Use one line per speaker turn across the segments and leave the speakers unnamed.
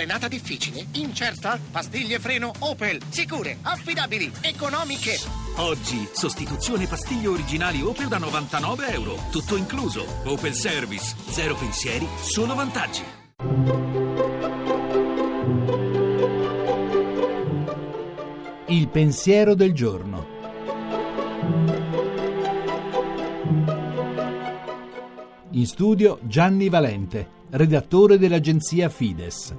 Frenata difficile? Incerta? Pastiglie freno Opel. Sicure, affidabili, economiche.
Oggi, sostituzione pastiglie originali Opel da 99 euro. Tutto incluso. Opel Service. Zero pensieri, solo vantaggi.
Il pensiero del giorno. In studio Gianni Valente, redattore dell'agenzia Fides.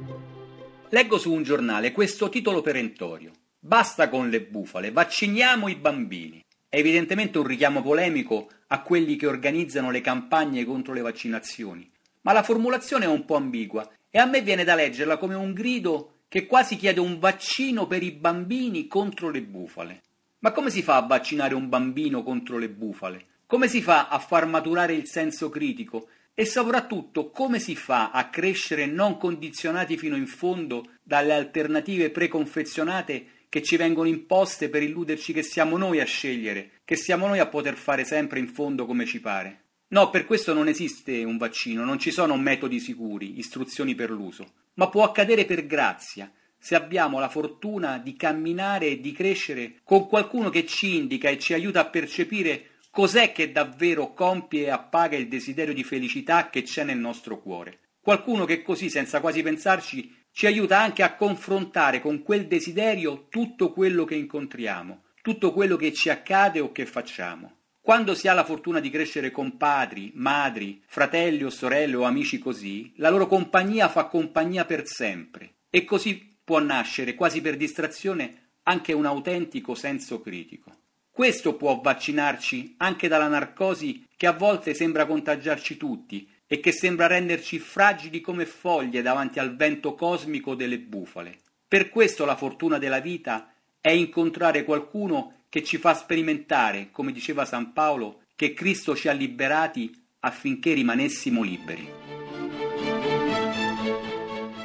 Leggo su un giornale questo titolo perentorio. Basta con le bufale, vacciniamo i bambini. È evidentemente un richiamo polemico a quelli che organizzano le campagne contro le vaccinazioni. Ma la formulazione è un po' ambigua e a me viene da leggerla come un grido che quasi chiede un vaccino per i bambini contro le bufale. Ma come si fa a vaccinare un bambino contro le bufale? Come si fa a far maturare il senso critico? E soprattutto come si fa a crescere non condizionati fino in fondo dalle alternative preconfezionate che ci vengono imposte per illuderci che siamo noi a scegliere, che siamo noi a poter fare sempre in fondo come ci pare? No, per questo non esiste un vaccino, non ci sono metodi sicuri, istruzioni per l'uso, ma può accadere per grazia, se abbiamo la fortuna di camminare e di crescere con qualcuno che ci indica e ci aiuta a percepire cos'è che davvero compie e appaga il desiderio di felicità che c'è nel nostro cuore. Qualcuno che così, senza quasi pensarci, ci aiuta anche a confrontare con quel desiderio tutto quello che incontriamo, tutto quello che ci accade o che facciamo. Quando si ha la fortuna di crescere con padri, madri, fratelli o sorelle o amici così, la loro compagnia fa compagnia per sempre e così può nascere quasi per distrazione anche un autentico senso critico. Questo può vaccinarci anche dalla narcosi che a volte sembra contagiarci tutti e che sembra renderci fragili come foglie davanti al vento cosmico delle bufale. Per questo la fortuna della vita è incontrare qualcuno che ci fa sperimentare, come diceva San Paolo, che Cristo ci ha liberati affinché rimanessimo liberi.